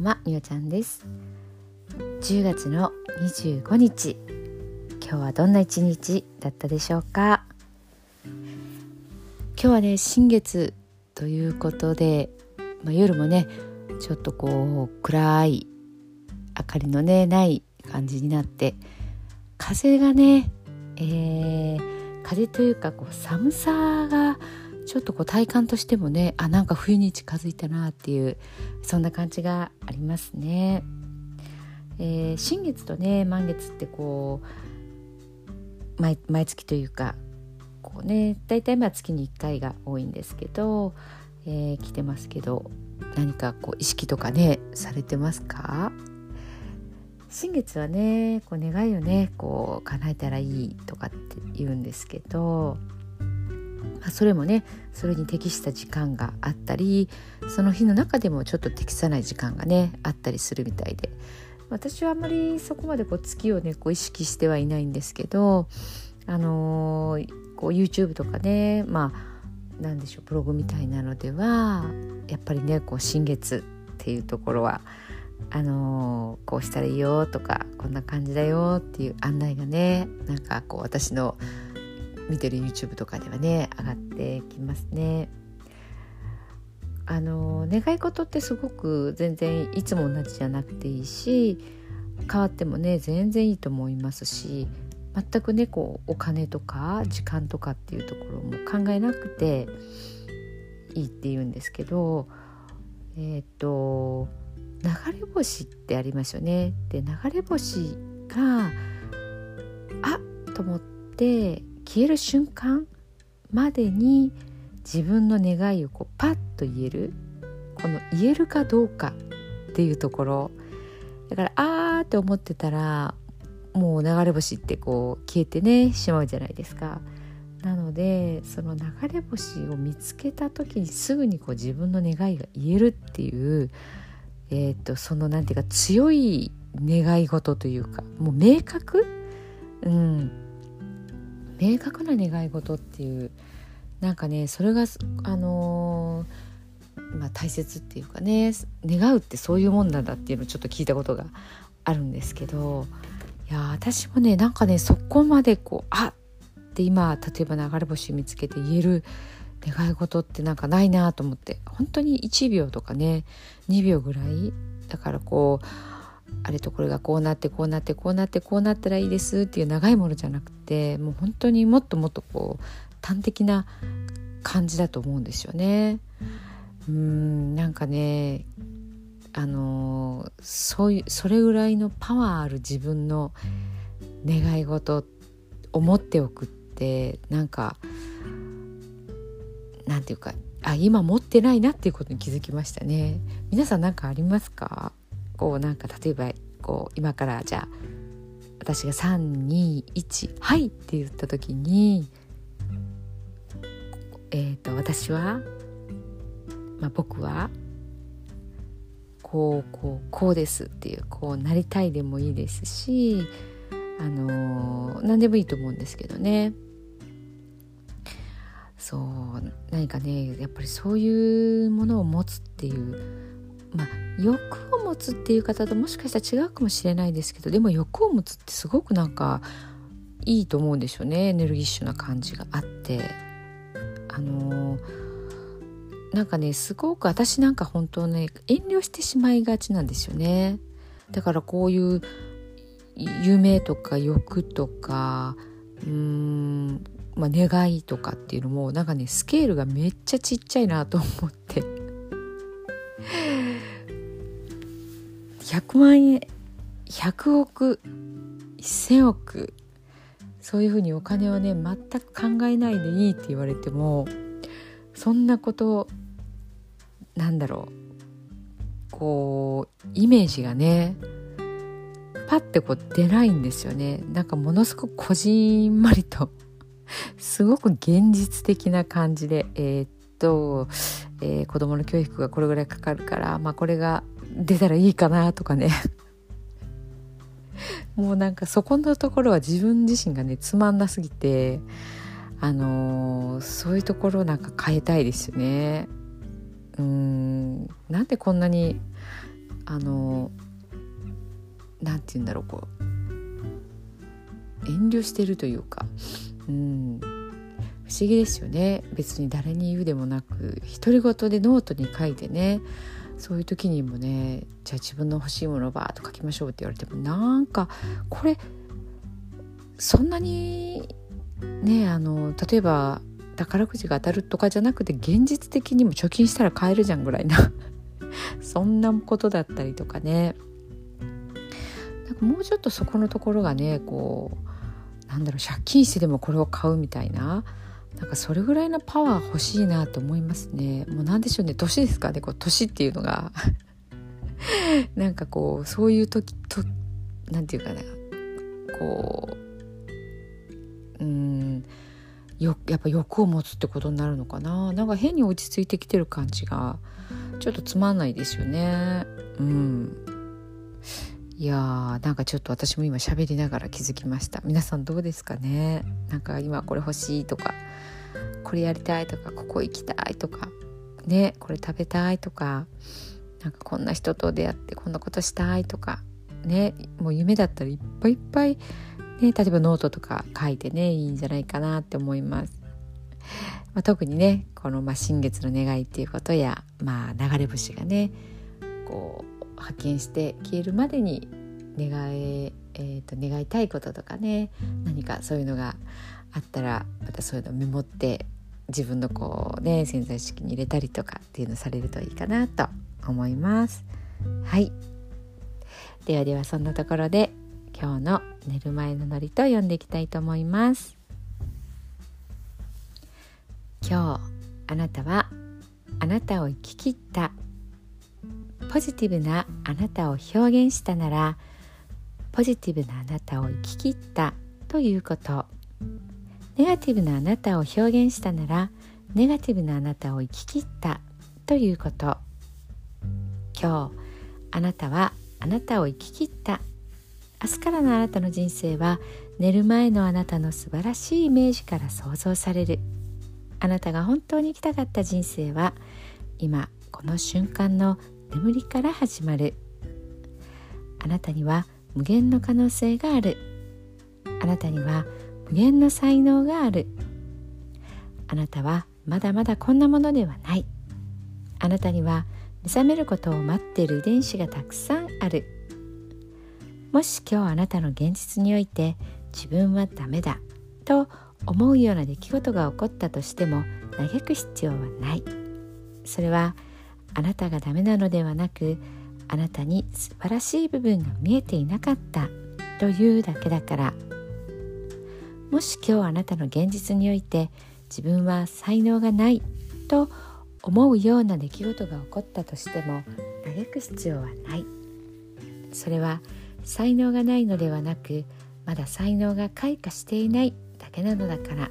んはみおちゃんです。10月の25日今日はどんな一日だったでしょうか？今日はね新月ということで、まあ、夜もねちょっとこう暗い明かりのねない感じになって風がね、えー、風というかこう寒さがちょっとこう体感としてもねあなんか冬に近づいたなっていうそんな感じがありますね。えー、新月とね満月ってこう毎毎月というかこうね大体まあ月に1回が多いんですけど、えー、来てますけど何かこう意識とかねされてますか？新月はねこう願いをねこう叶えたらいいとかって言うんですけどまあ、それもねそれに適した時間があったりその日の中でもちょっと適さない時間がねあったりするみたいで。私はあんまりそこまでこう月をねこう意識してはいないんですけどあのー、こう YouTube とかねまあなんでしょうブログみたいなのではやっぱりねこう新月っていうところはあのー、こうしたらいいよとかこんな感じだよっていう案内がねなんかこう私の見てる YouTube とかではね上がってきますね。あの願い事ってすごく全然いつも同じじゃなくていいし変わってもね全然いいと思いますし全くねこうお金とか時間とかっていうところも考えなくていいって言うんですけどえっ、ー、と流れ星ってありますよね。で流れ星があと思って消える瞬間までに自分の願いをこうパッと言えるこの言えるかどうかっていうところ。だからあーって思ってたらもう流れ星ってこう消えてねしまうじゃないですか。なのでその流れ星を見つけた時にすぐにこう自分の願いが言えるっていう、えーと、とその何て言うか強い願い事というかもう明確、うん、明確な願い事っていうなんかねそれがあのー、まあ、大切っていうかね願うってそういうもんなんだっていうのをちょっと聞いたことがあるんですけどいや私もねなんかねそこまでこうあって今例えば流れ星見つけて言える願い事ってなんかないなと思って本当に1秒とかね2秒ぐらいだからこうあれとこれがこうなってこうなってこうなってこうなったらいいですっていう長いものじゃなくてもう本当にもっともっとこう端的な感じだと思うんですよね。うんなんかねあのそういうそれぐらいのパワーある自分の願い事を持っておくってなんかなんていうかあ今持ってないなっていうことに気づきましたね。皆さん何かありますか？こうなんか例えばこう今からじゃあ私が321はいって言った時にえっ、ー、と私は、まあ、僕はこうこうこうですっていうこうなりたいでもいいですしあのー、何でもいいと思うんですけどね。そう何かねやっぱりそういうものを持つっていうまあ欲を持つっていう方ともしかしたら違うかもしれないですけどでも欲を持つってすごくなんかいいと思うんでしょうね。エネルギッシュな感じがあって。あのー、なんかねすごく私なんか本当ね遠慮してしまいがちなんですよね。だからこういう夢とか欲とかうーんまあ、願いとかっていうのもなんかねスケールがめっちゃちっちゃいなと思って100万円100億1,000億そういうふうにお金をね全く考えないでいいって言われてもそんなことなんだろうこうイメージがねパッてこう出ないんですよね。なんかものすごくこじんまりとすごく現実的な感じでえー、っと、えー、子供の教育がこれぐらいかかるからまあこれが出たらいいかなとかね。もうなんかそこのところは自分自身がねつまんなすぎてあのー、そういうところなんか変えたいですよね。うん。なんでこんなにあの何て言うんだろうこう遠慮してるというか。うん。不思議ですよね。別に誰に言うでもなく独り言でノートに書いてねそういう時にもねじゃあ自分の欲しいものをバーッと書きましょうって言われてもなんかこれそんなにねあの例えば宝くじが当たるとかじゃなくて現実的にも貯金したら買えるじゃんぐらいな そんなことだったりとかね。なんかもうちょっとそこのところがねこうなんだろう借金してでもこれを買うみたいななんかそれぐらいのパワー欲しいなと思いますね。もうなんでしょうね。年ですかね。こう年っていうのが。なんかこうそういう時となんていうかな。こううんよやっぱ欲を持つってことになるのかな。なんか変に落ち着いてきてる感じがちょっとつまんないですよね。うん。いやーなんかちょっと私も今喋りながら気づきました皆さんどうですかね？なんか今これ欲しいとかこれやりたいとかここ行きたいとかねこれ食べたいとかなんかこんな人と出会ってこんなことしたいとかねもう夢だったらいっぱいいっぱい、ね、例えばノートとか書いてねいいんじゃないかなって思います。まあ、特にねこの、まあ、新月の願いっていうことや、まあ、流れ星がねこう派遣して消えるまでに願ええーと、願いたいこととかね何かそういうのがあったらまたそういうのをメモって自分のこうね潜在意識に入れたりとかっていうのされるといいかなと思います。はいではではそんなところで今日の寝る前のノリと読んでいきたいと思います。今日あなたはあなたを生き切ったポジティブなあなたを表現したならポジティブなあなたを生き切ったということ。ネガティブなあなたを表現したならネガティブなあなたを生き切ったということ。今日あなたはあなたを生き切った。明日からのあなたの人生は寝る前のあなたの素晴らしいイメージから想像される。あなたが本当に生きたかった人生は今この瞬間の眠りから始まる。あなたには無限の可能性がある。あなたには無限の才能がある。あなたはまだまだこんなものではない。あなたには目覚めることを待っている遺伝子がたくさんある。もし今日あなたの現実において自分はダメだと思うような出来事が起こったとしても嘆く必要はない。それはあなたがダメなのではなくあなたに素晴らしい部分が見えていなかったというだけだから。もし今日あなたの現実において自分は才能がないと思うような出来事が起こったとしても嘆く必要はない。それは才能がないのではなくまだ才能が開花していないだけなのだから。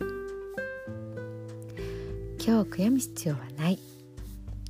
今日悔やむ必要はない。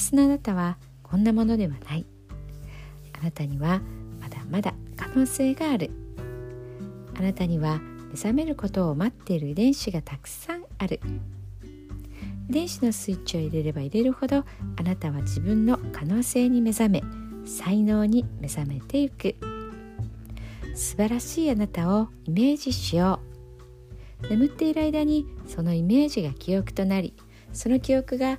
明日のあなたはこんなものではない。あなたにはまだまだ可能性がある。あなたには目覚めることを待っている遺伝子がたくさんある。遺伝子のスイッチを入れれば入れるほどあなたは自分の可能性に目覚め才能に目覚めていく。素晴らしいあなたをイメージしよう。眠っている間にそのイメージが記憶となりその記憶が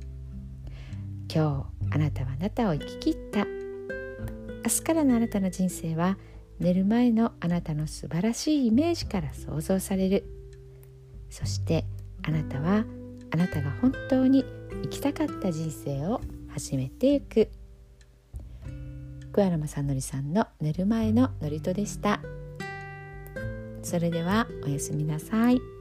今日あなたはあなたを生き切った。明日からのあなたの人生は寝る前のあなたの素晴らしいイメージから想像される。そしてあなたはあなたが本当に生きたかった人生を始めていく。桑名正則さんの寝る前の祝詞でした。それではおやすみなさい。